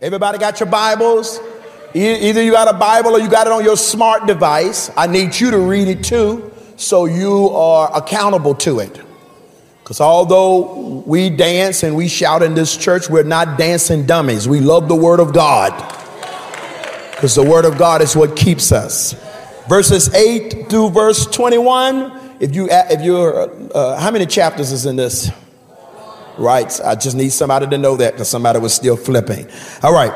Everybody got your Bibles? Either you got a Bible or you got it on your smart device. I need you to read it too so you are accountable to it. Because although we dance and we shout in this church, we're not dancing dummies. We love the Word of God. Because the Word of God is what keeps us. Verses 8 through verse 21. If you, if you're, uh, how many chapters is in this? Right. I just need somebody to know that because somebody was still flipping. All right.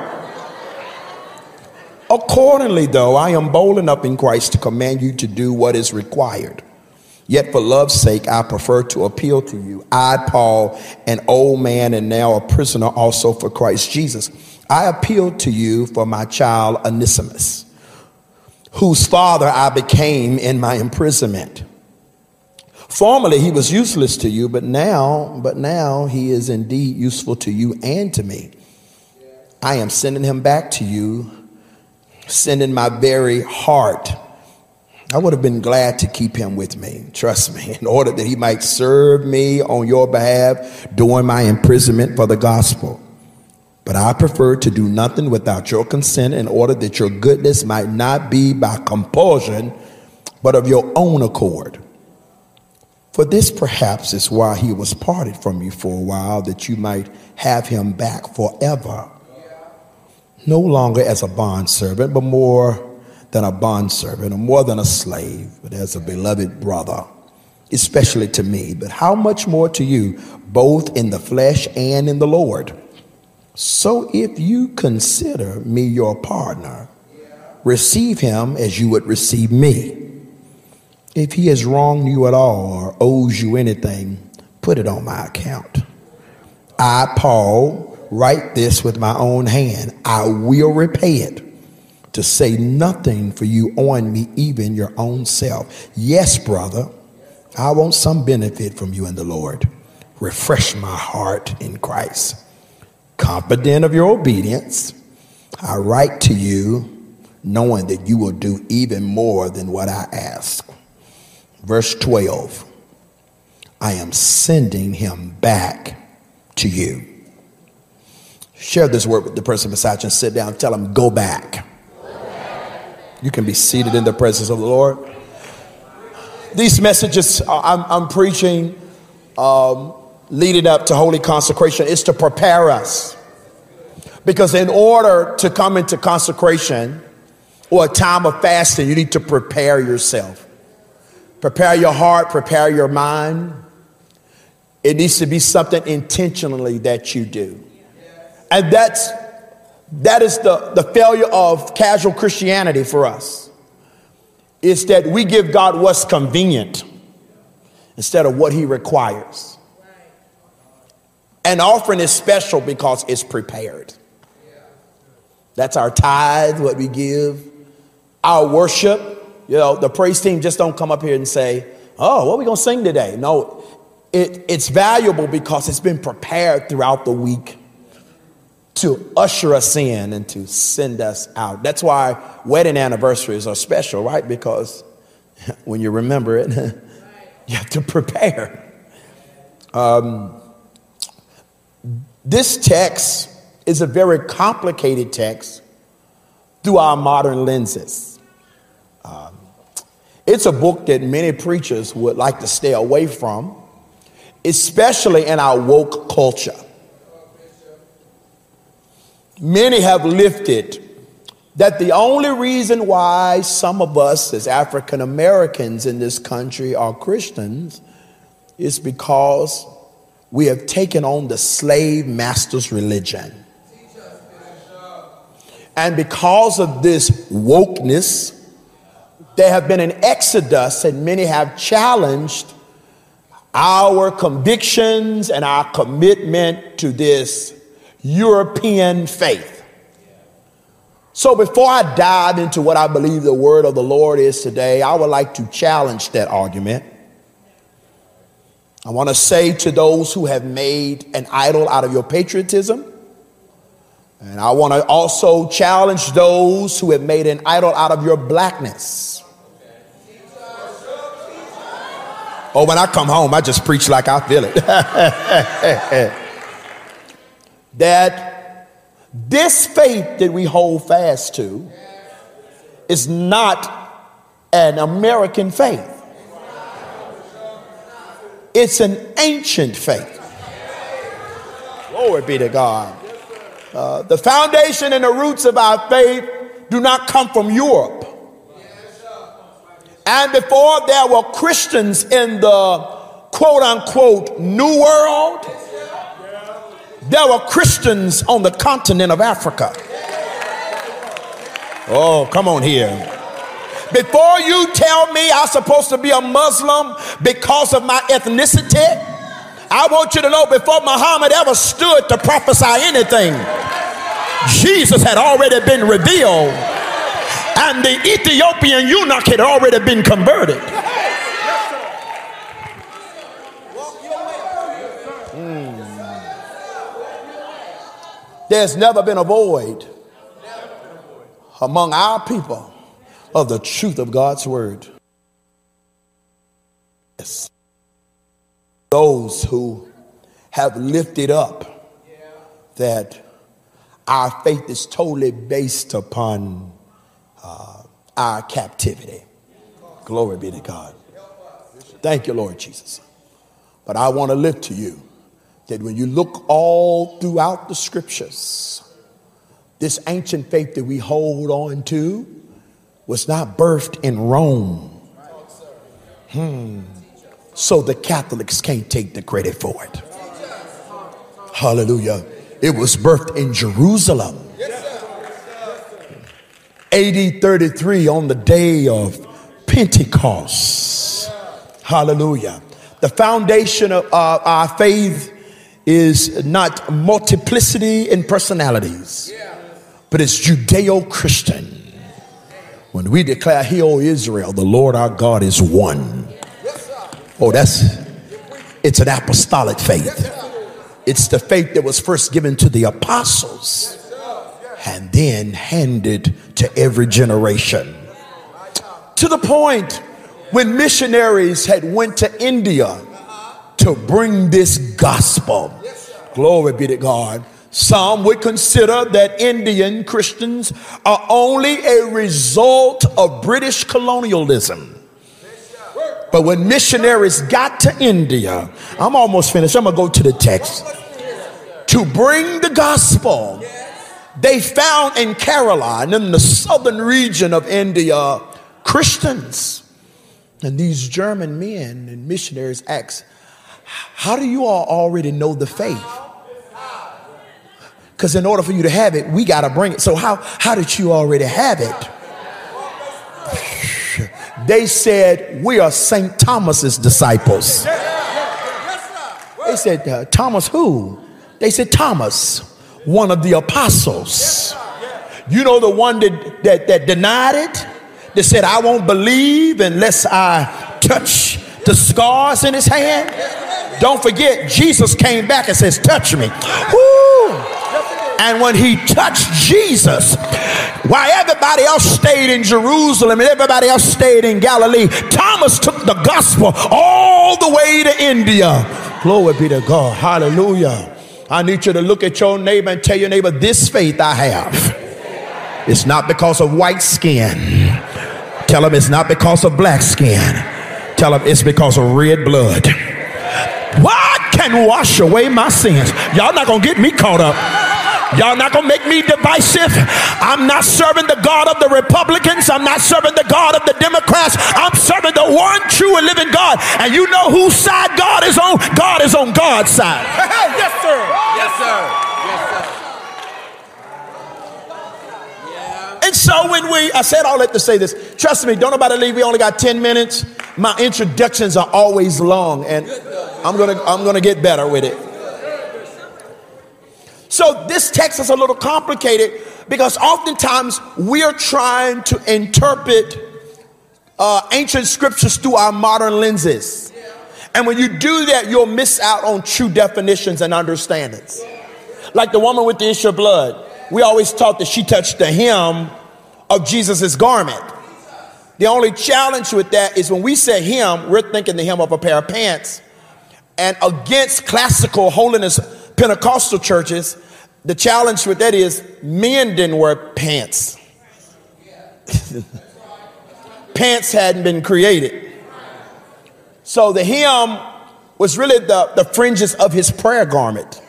Accordingly, though, I am bold enough in Christ to command you to do what is required. Yet, for love's sake, I prefer to appeal to you. I, Paul, an old man and now a prisoner also for Christ Jesus. I appeal to you for my child Onesimus, whose father I became in my imprisonment. Formerly he was useless to you, but now, but now he is indeed useful to you and to me. I am sending him back to you, sending my very heart. I would have been glad to keep him with me, trust me, in order that he might serve me on your behalf during my imprisonment for the gospel. But I prefer to do nothing without your consent in order that your goodness might not be by compulsion, but of your own accord. For this perhaps is why he was parted from you for a while, that you might have him back forever. No longer as a bondservant, but more than a bondservant, or more than a slave, but as a beloved brother, especially to me. But how much more to you, both in the flesh and in the Lord? So if you consider me your partner, receive him as you would receive me. If he has wronged you at all or owes you anything, put it on my account. I, Paul, write this with my own hand. I will repay it. To say nothing for you on me, even your own self. Yes, brother, I want some benefit from you in the Lord. Refresh my heart in Christ. Confident of your obedience, I write to you knowing that you will do even more than what I ask. Verse 12 I am sending him back to you. Share this word with the person beside you and sit down. Tell him, go back. You can be seated in the presence of the Lord. These messages I'm, I'm preaching um, leading up to holy consecration is to prepare us. Because in order to come into consecration or a time of fasting, you need to prepare yourself. Prepare your heart, prepare your mind. It needs to be something intentionally that you do. And that's that is the, the failure of casual Christianity for us. Is that we give God what's convenient instead of what he requires. An offering is special because it's prepared. That's our tithe, what we give. Our worship, you know, the praise team just don't come up here and say, oh, what are we going to sing today? No, it, it's valuable because it's been prepared throughout the week to usher us in and to send us out. That's why wedding anniversaries are special, right? Because when you remember it, you have to prepare. Um, this text is a very complicated text through our modern lenses. Um, it's a book that many preachers would like to stay away from, especially in our woke culture. Many have lifted that the only reason why some of us as African Americans in this country are Christians is because we have taken on the slave master's religion. And because of this wokeness, there have been an exodus, and many have challenged our convictions and our commitment to this European faith. So, before I dive into what I believe the word of the Lord is today, I would like to challenge that argument. I want to say to those who have made an idol out of your patriotism, and I want to also challenge those who have made an idol out of your blackness. Oh, when I come home, I just preach like I feel it. that This faith that we hold fast to is not an American faith. It's an ancient faith. Glory be to God. Uh, the foundation and the roots of our faith do not come from Europe. And before there were Christians in the quote unquote New World, there were Christians on the continent of Africa. Oh, come on here. Before you tell me I'm supposed to be a Muslim because of my ethnicity, I want you to know before Muhammad ever stood to prophesy anything, Jesus had already been revealed, and the Ethiopian eunuch had already been converted. Hmm. There's never been a void among our people of the truth of God's word. Yes. Those who have lifted up that our faith is totally based upon our captivity. Glory be to God. Thank you, Lord Jesus. But I want to lift to you that when you look all throughout the scriptures, this ancient faith that we hold on to was not birthed in Rome. Hmm. So the Catholics can't take the credit for it. Hallelujah. It was birthed in Jerusalem. AD 33 on the day of Pentecost. Hallelujah. The foundation of uh, our faith is not multiplicity in personalities, but it's Judeo Christian. When we declare, Hear, O Israel, the Lord our God is one. Oh, that's it's an apostolic faith. It's the faith that was first given to the apostles and then handed to every generation. To the point when missionaries had went to India to bring this gospel. Glory be to God. Some would consider that Indian Christians are only a result of British colonialism. But when missionaries got to India, I'm almost finished. I'm going to go to the text. To bring the gospel, they found in Kerala, in the southern region of India, Christians. And these German men and missionaries asked, how do you all already know the faith? Because in order for you to have it, we got to bring it. So, how, how did you already have it? They said, We are St. Thomas's disciples. They said, uh, Thomas who? They said, Thomas, one of the apostles. You know the one that, that, that denied it? That said, I won't believe unless I touch the scars in his hand? Don't forget, Jesus came back and says, Touch me. Woo! And when he touched Jesus, while everybody else stayed in Jerusalem and everybody else stayed in Galilee, Thomas took the gospel all the way to India. Glory be to God. Hallelujah. I need you to look at your neighbor and tell your neighbor, This faith I have. It's not because of white skin. Tell them it's not because of black skin. Tell them it's because of red blood. What can wash away my sins? Y'all not gonna get me caught up. Y'all not gonna make me divisive. I'm not serving the God of the Republicans. I'm not serving the God of the Democrats. I'm serving the one true and living God. And you know whose side God is on? God is on God's side. yes, sir. Yes, sir. Yes, sir. And so when we, I said all that to say this. Trust me, don't nobody leave. We only got 10 minutes. My introductions are always long, and I'm gonna I'm gonna get better with it. So this text is a little complicated because oftentimes we are trying to interpret uh, ancient scriptures through our modern lenses. And when you do that, you'll miss out on true definitions and understandings. Like the woman with the issue of blood. We always taught that she touched the hem of Jesus' garment. The only challenge with that is when we say hem, we're thinking the hem of a pair of pants. And against classical holiness Pentecostal churches, The challenge with that is men didn't wear pants. pants hadn't been created. So the hem was really the, the fringes of his prayer garment.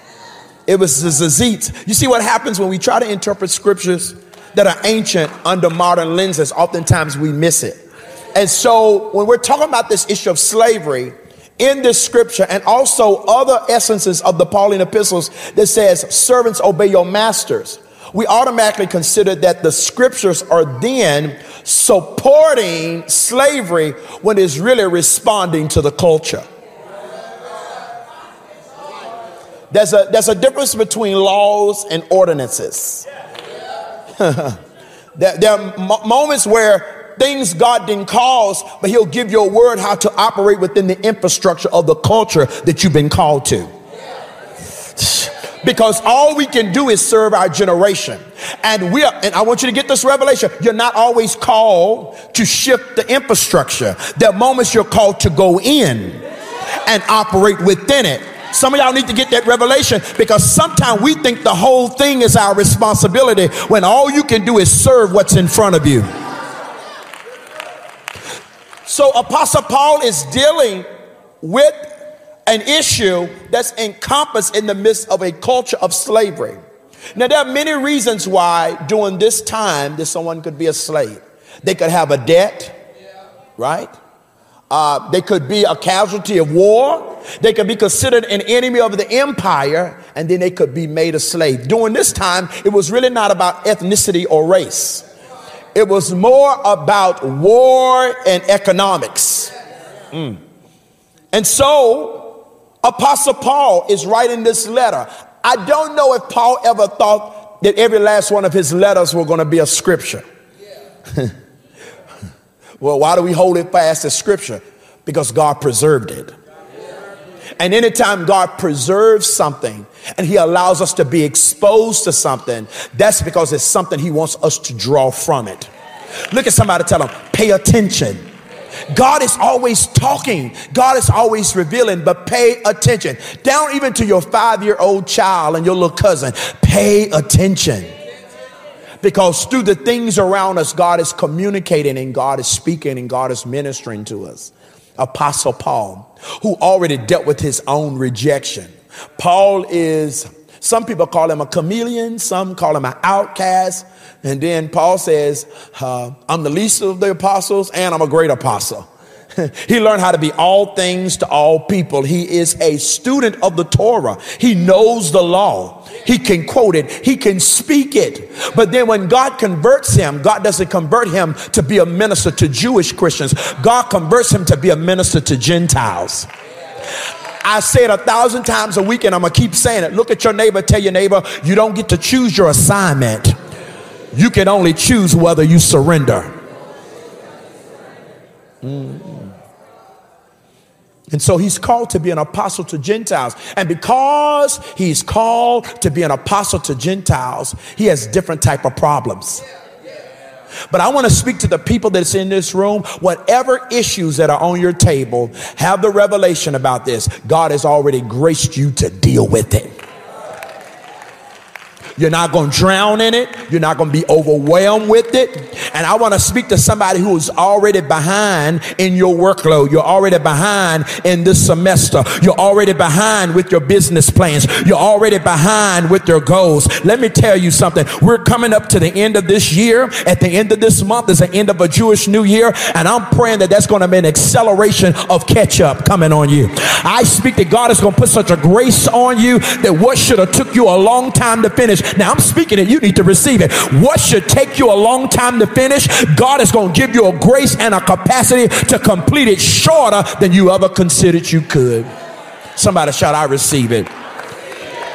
It was the tzitzit. You see what happens when we try to interpret scriptures that are ancient under modern lenses? Oftentimes we miss it. And so when we're talking about this issue of slavery, in this scripture and also other essences of the Pauline epistles that says servants obey your masters we automatically consider that the scriptures are then supporting slavery when it's really responding to the culture There's a, there's a difference between laws and ordinances. there, there are moments where things God didn't cause, but He'll give you a word how to operate within the infrastructure of the culture that you've been called to. Because all we can do is serve our generation. And we are, and I want you to get this revelation. You're not always called to shift the infrastructure. There are moments you're called to go in and operate within it. Some of y'all need to get that revelation because sometimes we think the whole thing is our responsibility when all you can do is serve what's in front of you. So, Apostle Paul is dealing with an issue that's encompassed in the midst of a culture of slavery. Now, there are many reasons why during this time that someone could be a slave. They could have a debt, right? Uh, they could be a casualty of war. They could be considered an enemy of the empire, and then they could be made a slave. During this time, it was really not about ethnicity or race, it was more about war and economics. Mm. And so, Apostle Paul is writing this letter. I don't know if Paul ever thought that every last one of his letters were going to be a scripture. Well, why do we hold it fast as scripture? Because God preserved it. And anytime God preserves something and He allows us to be exposed to something, that's because it's something He wants us to draw from it. Look at somebody, tell them, pay attention. God is always talking, God is always revealing, but pay attention. Down even to your five year old child and your little cousin, pay attention because through the things around us, God is communicating and God is speaking and God is ministering to us. Apostle Paul, who already dealt with his own rejection. Paul is, some people call him a chameleon, some call him an outcast. And then Paul says, uh, I'm the least of the apostles and I'm a great apostle. he learned how to be all things to all people. He is a student of the Torah. He knows the law. He can quote it. He can speak it. But then when God converts him, God doesn't convert him to be a minister to Jewish Christians. God converts him to be a minister to Gentiles. I say it a thousand times a week and I'm going to keep saying it. Look at your neighbor, tell your neighbor, you don't get to choose your assignment. You can only choose whether you surrender. Mm. And so he's called to be an apostle to Gentiles. And because he's called to be an apostle to Gentiles, he has different type of problems. But I want to speak to the people that's in this room. Whatever issues that are on your table, have the revelation about this. God has already graced you to deal with it. You're not going to drown in it. You're not going to be overwhelmed with it. And I want to speak to somebody who is already behind in your workload. You're already behind in this semester. You're already behind with your business plans. You're already behind with your goals. Let me tell you something. We're coming up to the end of this year. At the end of this month is the end of a Jewish New Year. And I'm praying that that's going to be an acceleration of catch up coming on you. I speak that God is going to put such a grace on you that what should have took you a long time to finish now I'm speaking it, you need to receive it. What should take you a long time to finish, God is going to give you a grace and a capacity to complete it shorter than you ever considered you could. Somebody shout, I receive it.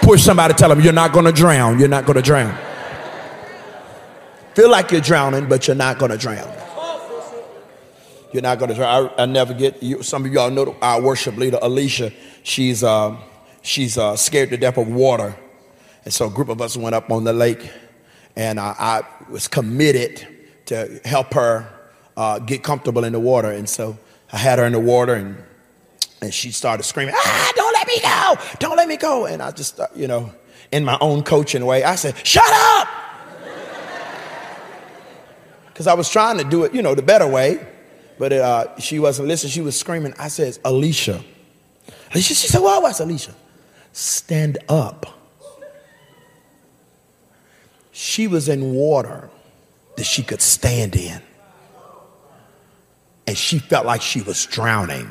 Push somebody, tell them, you're not going to drown. You're not going to drown. Feel like you're drowning, but you're not going to drown. You're not going to drown. I, I never get you. Some of y'all know our worship leader, Alicia. She's uh, she's uh, scared to death of water. And so a group of us went up on the lake, and I, I was committed to help her uh, get comfortable in the water. And so I had her in the water, and and she started screaming, "Ah, don't let me go! Don't let me go!" And I just, uh, you know, in my own coaching way. I said, Shut up! Because I was trying to do it, you know, the better way. But uh, she wasn't listening. She was screaming. I said, Alicia. Alicia, she said, What was Alicia? Stand up. She was in water that she could stand in. And she felt like she was drowning.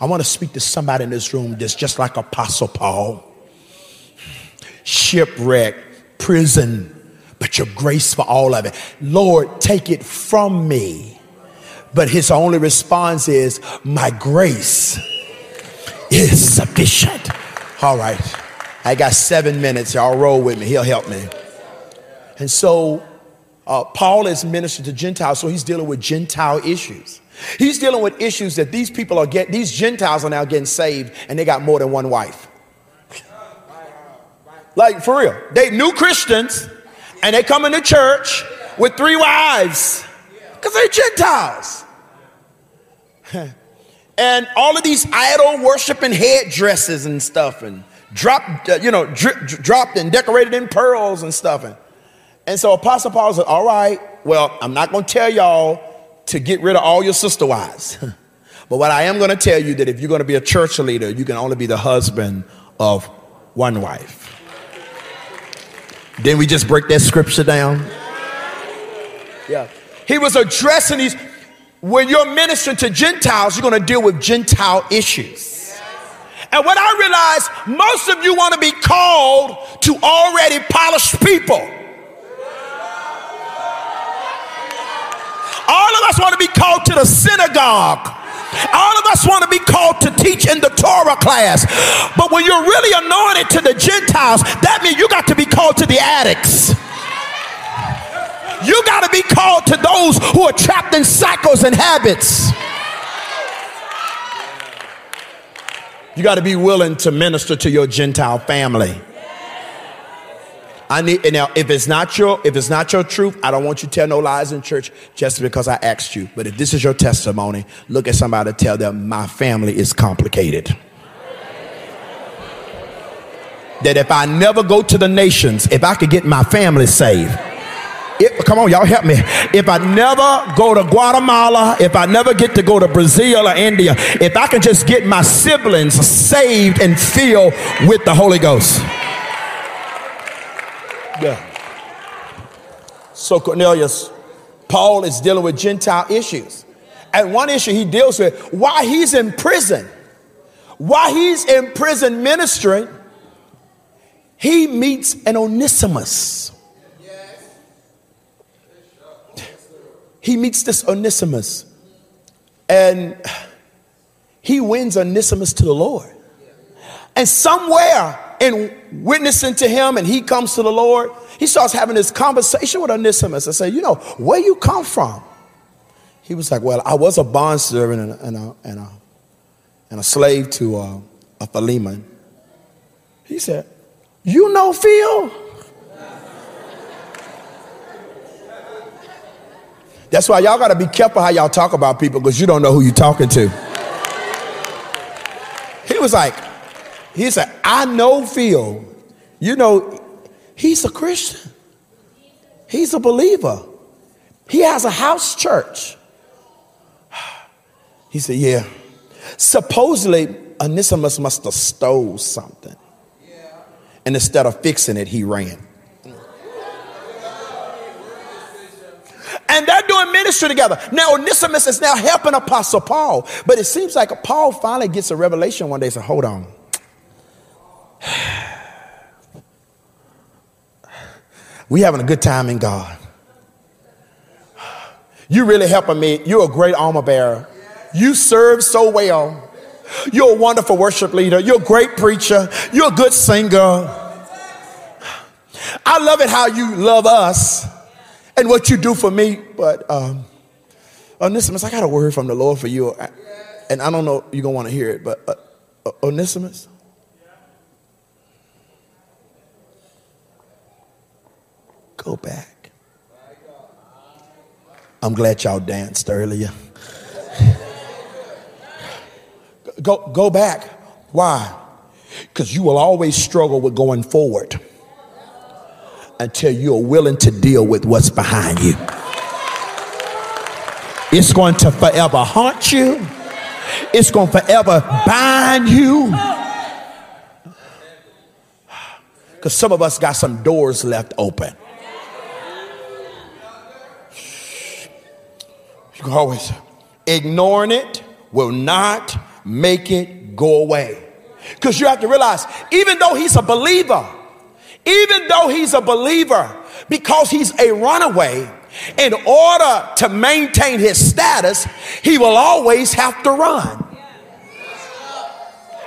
I want to speak to somebody in this room that's just like Apostle Paul shipwreck, prison, but your grace for all of it. Lord, take it from me. But his only response is, My grace is sufficient. All right. I got seven minutes. Y'all roll with me. He'll help me. And so uh, Paul is ministering to Gentiles, so he's dealing with Gentile issues. He's dealing with issues that these people are getting, these Gentiles are now getting saved and they got more than one wife. Like for real. They new Christians and they come into church with three wives because they're Gentiles. and all of these idol worshiping headdresses and stuff and dropped, uh, you know, dropped and decorated in pearls and stuff. And, and so Apostle Paul said, All right, well, I'm not going to tell y'all to get rid of all your sister wives. but what I am going to tell you that if you're going to be a church leader, you can only be the husband of one wife. Then we just break that scripture down. Yeah. He was addressing these. When you're ministering to Gentiles, you're going to deal with Gentile issues. And what I realize, most of you want to be called to already polished people. All of us want to be called to the synagogue. All of us want to be called to teach in the Torah class. But when you're really anointed to the Gentiles, that means you got to be called to the addicts. You got to be called to those who are trapped in cycles and habits. You got to be willing to minister to your Gentile family. I need now if it's not your if it's not your truth, I don't want you to tell no lies in church just because I asked you. But if this is your testimony, look at somebody tell them my family is complicated. That if I never go to the nations, if I could get my family saved. Come on, y'all help me. If I never go to Guatemala, if I never get to go to Brazil or India, if I can just get my siblings saved and filled with the Holy Ghost. Yeah. So Cornelius, Paul is dealing with Gentile issues. And one issue he deals with, why he's in prison, why he's in prison ministering, he meets an Onesimus. He meets this Onesimus. And he wins Onesimus to the Lord. And somewhere in witnessing to him and he comes to the Lord, he starts having this conversation with Onesimus. I say, you know, where you come from? He was like, well, I was a bond servant and a, and a, and a, and a slave to uh, a Philemon. He said, you know Phil? That's why y'all got to be careful how y'all talk about people because you don't know who you're talking to. He was like, he said, I know Phil. You know, he's a Christian, he's a believer. He has a house church. He said, Yeah. Supposedly, Onesimus must have stole something. And instead of fixing it, he ran. And they're doing ministry together. Now, Onesimus is now helping Apostle Paul. But it seems like Paul finally gets a revelation one day. So, hold on. We having a good time in God. You really helping me. You're a great armor bearer. You serve so well. You're a wonderful worship leader. You're a great preacher. You're a good singer. I love it how you love us and what you do for me. But um, Onesimus, I got a word from the Lord for you. And I don't know you're going to want to hear it, but uh, uh Onesimus, Go back. I'm glad y'all danced earlier. go, go back. Why? Because you will always struggle with going forward. until you're willing to deal with what's behind you. It's going to forever haunt you. It's going to forever bind you. Because some of us got some doors left open. You can always ignoring it will not make it go away. Because you have to realize, even though he's a believer, even though he's a believer, because he's a runaway, in order to maintain his status, he will always have to run.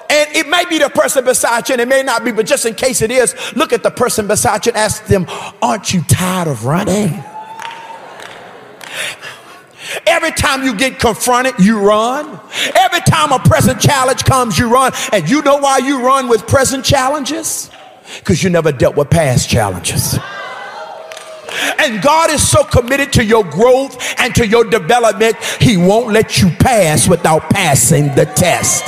And it may be the person beside you, and it may not be, but just in case it is, look at the person beside you and ask them, Aren't you tired of running? Every time you get confronted, you run. Every time a present challenge comes, you run. And you know why you run with present challenges? Because you never dealt with past challenges. And God is so committed to your growth and to your development, He won't let you pass without passing the test.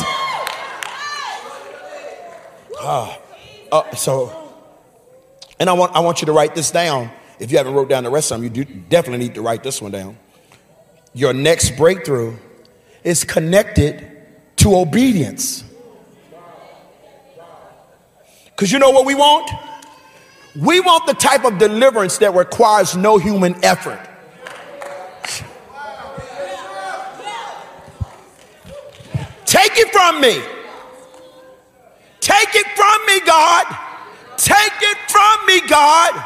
Uh, uh, so, and I want, I want you to write this down. If you haven't wrote down the rest of them, you do definitely need to write this one down. Your next breakthrough is connected to obedience. Because you know what we want? We want the type of deliverance that requires no human effort. Take it from me. Take it from me, God. Take it from me, God.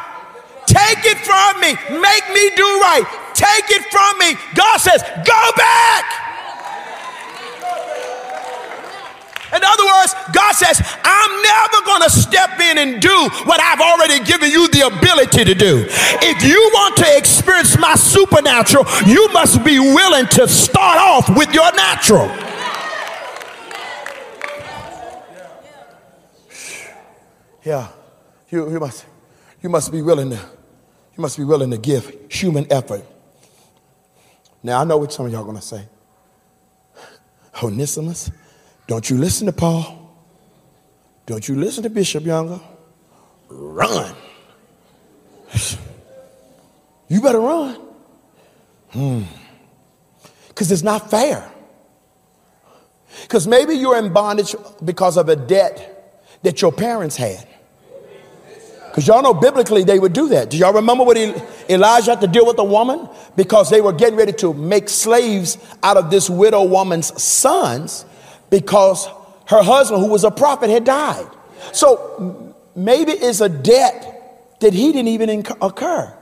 Take it from me. Make me do right. Take it from me. God says, Go back. In other words, God says, I'm never going to step in and do what I've already given you the ability to do. If you want to experience my supernatural, you must be willing to start off with your natural. Yeah, you, you must you must be willing to you must be willing to give human effort. Now I know what some of y'all are gonna say. Onesimus, don't you listen to Paul. Don't you listen to Bishop Younger. Run. You better run. Hmm. Because it's not fair. Because maybe you're in bondage because of a debt that your parents had. Because y'all know biblically they would do that. Do y'all remember what Elijah had to deal with a woman? Because they were getting ready to make slaves out of this widow woman's sons because her husband, who was a prophet, had died. So maybe it's a debt that he didn't even incur.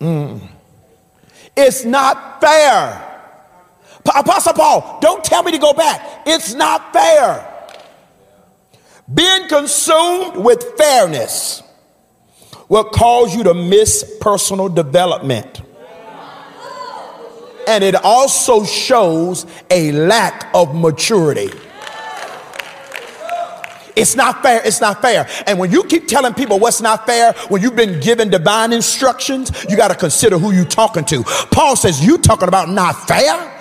Mm. It's not fair. Apostle Paul, don't tell me to go back. It's not fair. Being consumed with fairness will cause you to miss personal development. And it also shows a lack of maturity. It's not fair. It's not fair. And when you keep telling people what's not fair, when you've been given divine instructions, you got to consider who you're talking to. Paul says, You talking about not fair?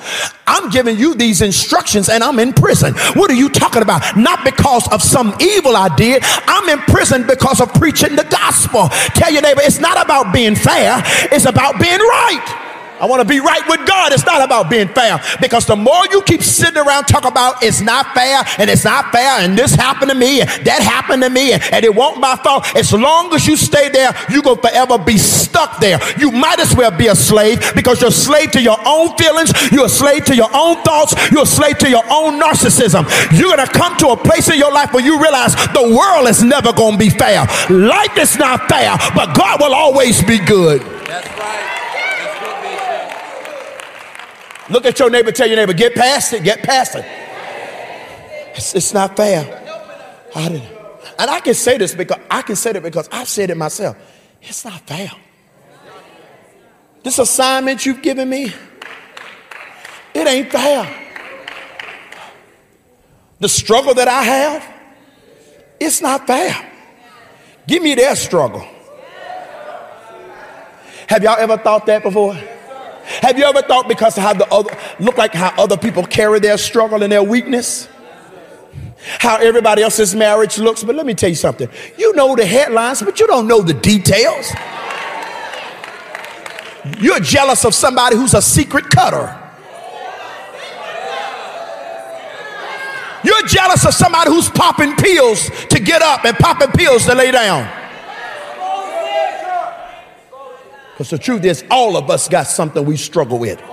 I'm giving you these instructions and I'm in prison. What are you talking about? Not because of some evil I did. I'm in prison because of preaching the gospel. Tell your neighbor, it's not about being fair, it's about being right. I want to be right with God. It's not about being fair because the more you keep sitting around talking about it's not fair and it's not fair and this happened to me and that happened to me and, and it won't my fault. As long as you stay there, you're going to forever be stuck there. You might as well be a slave because you're a slave to your own feelings. You're a slave to your own thoughts. You're a slave to your own narcissism. You're going to come to a place in your life where you realize the world is never going to be fair. Life is not fair, but God will always be good. That's right. Look at your neighbor, tell your neighbor, get past it, get past it. It's, it's not fair. I didn't. And I can say this because I can say that because I've said it myself. It's not fair. This assignment you've given me, it ain't fair. The struggle that I have, it's not fair. Give me their struggle. Have y'all ever thought that before? Have you ever thought because how the other look like how other people carry their struggle and their weakness? how everybody else's marriage looks. But let me tell you something. You know the headlines, but you don't know the details. You're jealous of somebody who's a secret cutter. You're jealous of somebody who's popping pills to get up and popping pills to lay down. Because the truth is, all of us got something we struggle with.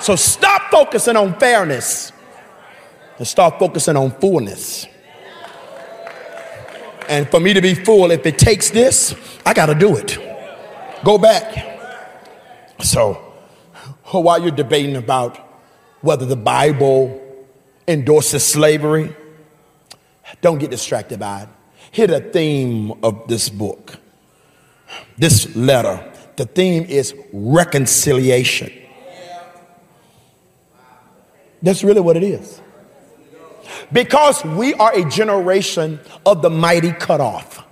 So stop focusing on fairness and start focusing on fullness. And for me to be full, if it takes this, I got to do it. Go back. So, while you're debating about whether the Bible endorses slavery, don't get distracted by it. Hit a theme of this book, this letter. The theme is reconciliation. That's really what it is. Because we are a generation of the mighty cut off.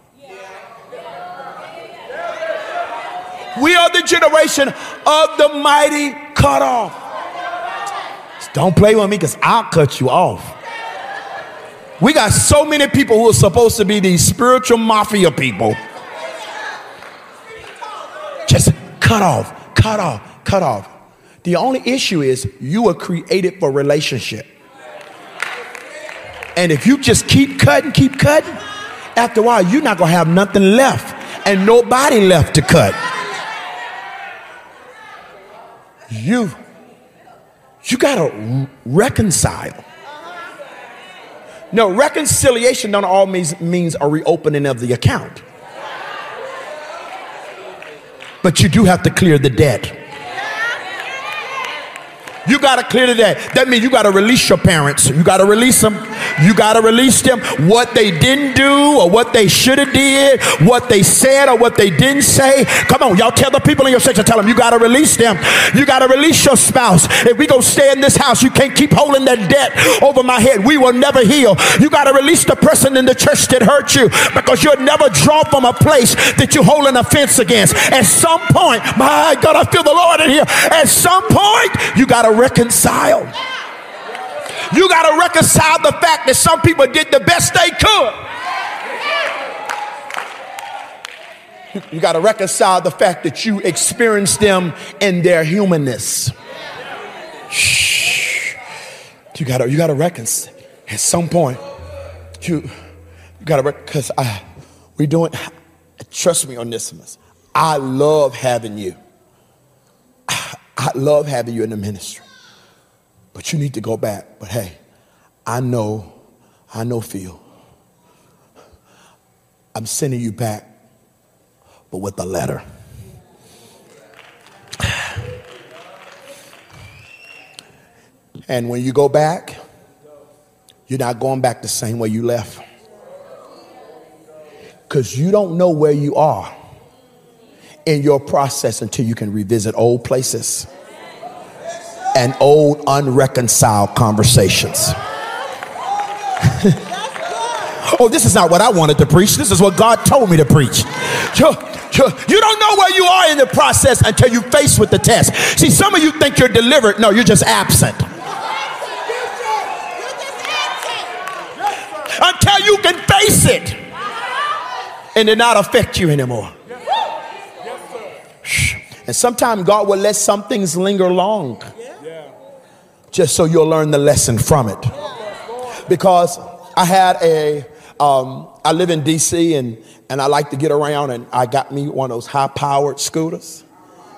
We are the generation of the mighty cut off. Don't play with me because I'll cut you off. We got so many people who are supposed to be these spiritual mafia people. Just cut off, cut off, cut off. The only issue is you were created for relationship. And if you just keep cutting, keep cutting, after a while, you're not going to have nothing left and nobody left to cut. You, you got to reconcile. No, reconciliation don't always means a reopening of the account. But you do have to clear the debt. You got to clear the debt. That means you got to release your parents. You got to release them. You got to release them. What they didn't do or what they should have did, what they said or what they didn't say. Come on, y'all tell the people in your section, tell them you got to release them. You got to release your spouse. If we go stay in this house, you can't keep holding that debt over my head. We will never heal. You got to release the person in the church that hurt you because you'll never draw from a place that you're holding offense against. At some point, my God, I feel the Lord in here. At some point, you got to reconcile. You got to reconcile the fact that some people did the best they could. You got to reconcile the fact that you experienced them in their humanness. Shh. You got to you got to reconcile. At some point, you you got to because I we doing. Trust me on this, I love having you. I love having you in the ministry. But you need to go back. But hey, I know, I know, Phil. I'm sending you back, but with a letter. And when you go back, you're not going back the same way you left. Because you don't know where you are in your process until you can revisit old places and old unreconciled conversations. oh, this is not what I wanted to preach. This is what God told me to preach. You, don't know where you are in the process until you face with the test. See, some of you think you're delivered. No, you're just absent. Until you can face it and it not affect you anymore. And sometimes God will let some things linger long just so you'll learn the lesson from it. Because I had a, um, I live in DC and, and I like to get around, and I got me one of those high powered scooters.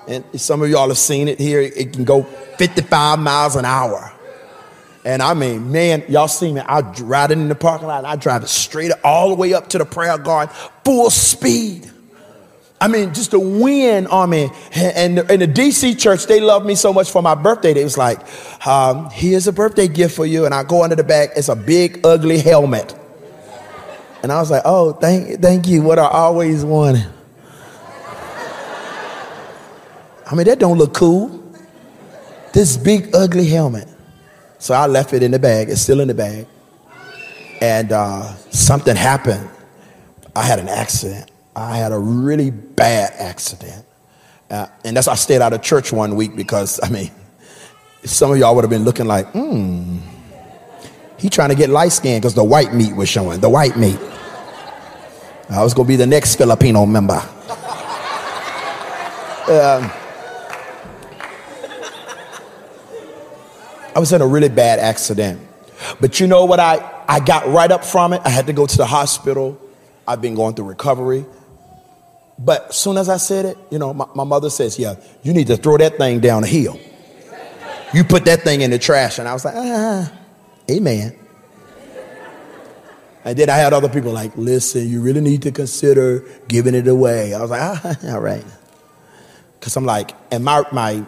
And some of y'all have seen it here. It can go 55 miles an hour. And I mean, man, y'all see me. I ride it in the parking lot. I drive it straight all the way up to the prayer garden, full speed. I mean, just the wind on me. And in the DC church, they love me so much for my birthday. They was like, um, here's a birthday gift for you. And I go under the back. It's a big, ugly helmet. And I was like, oh, thank, thank you. What I always wanted. I mean, that don't look cool. This big, ugly helmet. So I left it in the bag. It's still in the bag. And uh, something happened. I had an accident. I had a really bad accident. Uh, and that's why I stayed out of church one week because, I mean, some of y'all would have been looking like, hmm, He trying to get light skin because the white meat was showing. The white meat. I was gonna be the next Filipino member. Um, I was in a really bad accident. But you know what? I, I got right up from it. I had to go to the hospital. I've been going through recovery. But as soon as I said it, you know, my, my mother says, Yeah, you need to throw that thing down the hill. You put that thing in the trash. And I was like, Ah, amen. And then I had other people like, Listen, you really need to consider giving it away. I was like, Ah, all right. Because I'm like, and my, my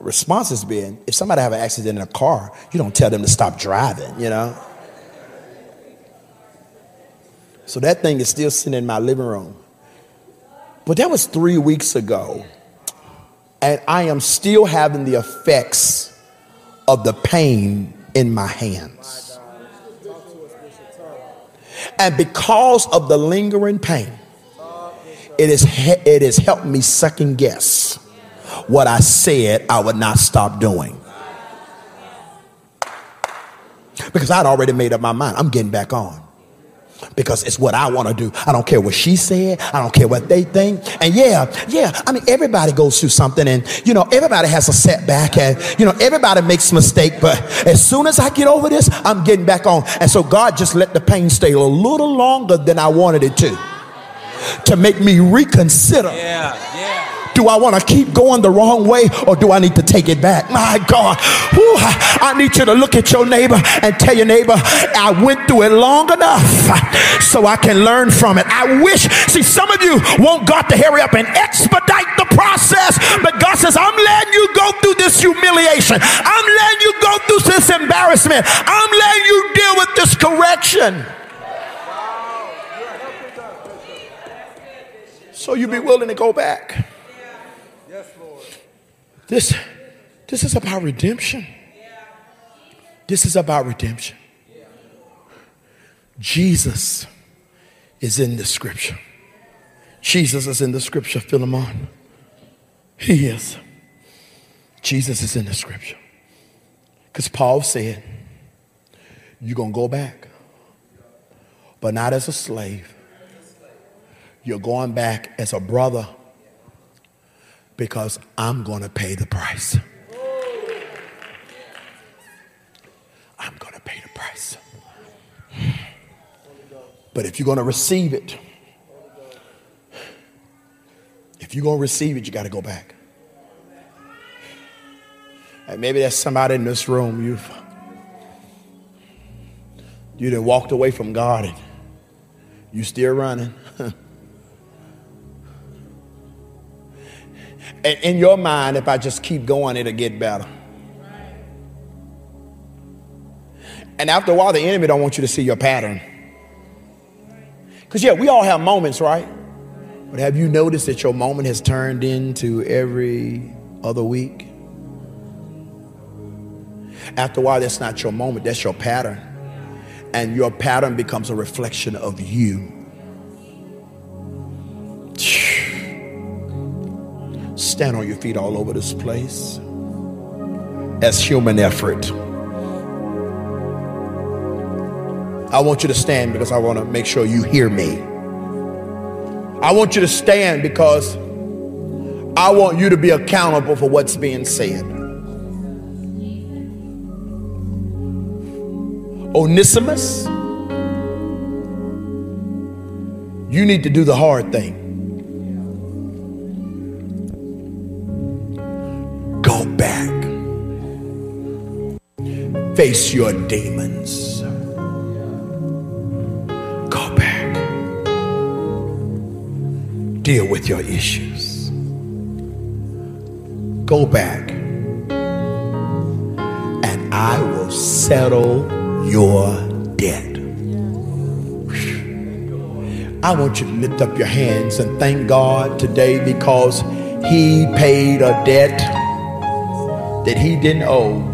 response has been if somebody have an accident in a car, you don't tell them to stop driving, you know? So that thing is still sitting in my living room. But that was three weeks ago. And I am still having the effects of the pain in my hands. And because of the lingering pain, it, is, it has helped me second guess what I said I would not stop doing. Because I'd already made up my mind. I'm getting back on. Because it's what I want to do. I don't care what she said. I don't care what they think. And yeah, yeah, I mean, everybody goes through something and, you know, everybody has a setback and, you know, everybody makes mistake. But as soon as I get over this, I'm getting back on. And so God just let the pain stay a little longer than I wanted it to, to make me reconsider. Yeah, yeah. Do I want to keep going the wrong way or do I need to take it back? My God, Whew, I need you to look at your neighbor and tell your neighbor, I went through it long enough so I can learn from it. I wish, see, some of you want God to hurry up and expedite the process, but God says, I'm letting you go through this humiliation. I'm letting you go through this embarrassment. I'm letting you deal with this correction. So you be willing to go back. This, this is about redemption. This is about redemption. Jesus is in the scripture. Jesus is in the scripture, Philemon. He is. Jesus is in the scripture. Because Paul said, You're going to go back, but not as a slave. You're going back as a brother because I'm going to pay the price. I'm going to pay the price. But if you're going to receive it, if you're going to receive it, you got to go back. And maybe there's somebody in this room, you've you done walked away from God and you still running. And in your mind, if I just keep going, it'll get better. And after a while, the enemy don't want you to see your pattern. Because yeah, we all have moments, right? But have you noticed that your moment has turned into every other week? After a while, that's not your moment, that's your pattern. And your pattern becomes a reflection of you. Stand on your feet all over this place as human effort. I want you to stand because I want to make sure you hear me. I want you to stand because I want you to be accountable for what's being said. Onesimus, you need to do the hard thing. Face your demons. Go back. Deal with your issues. Go back. And I will settle your debt. I want you to lift up your hands and thank God today because He paid a debt that He didn't owe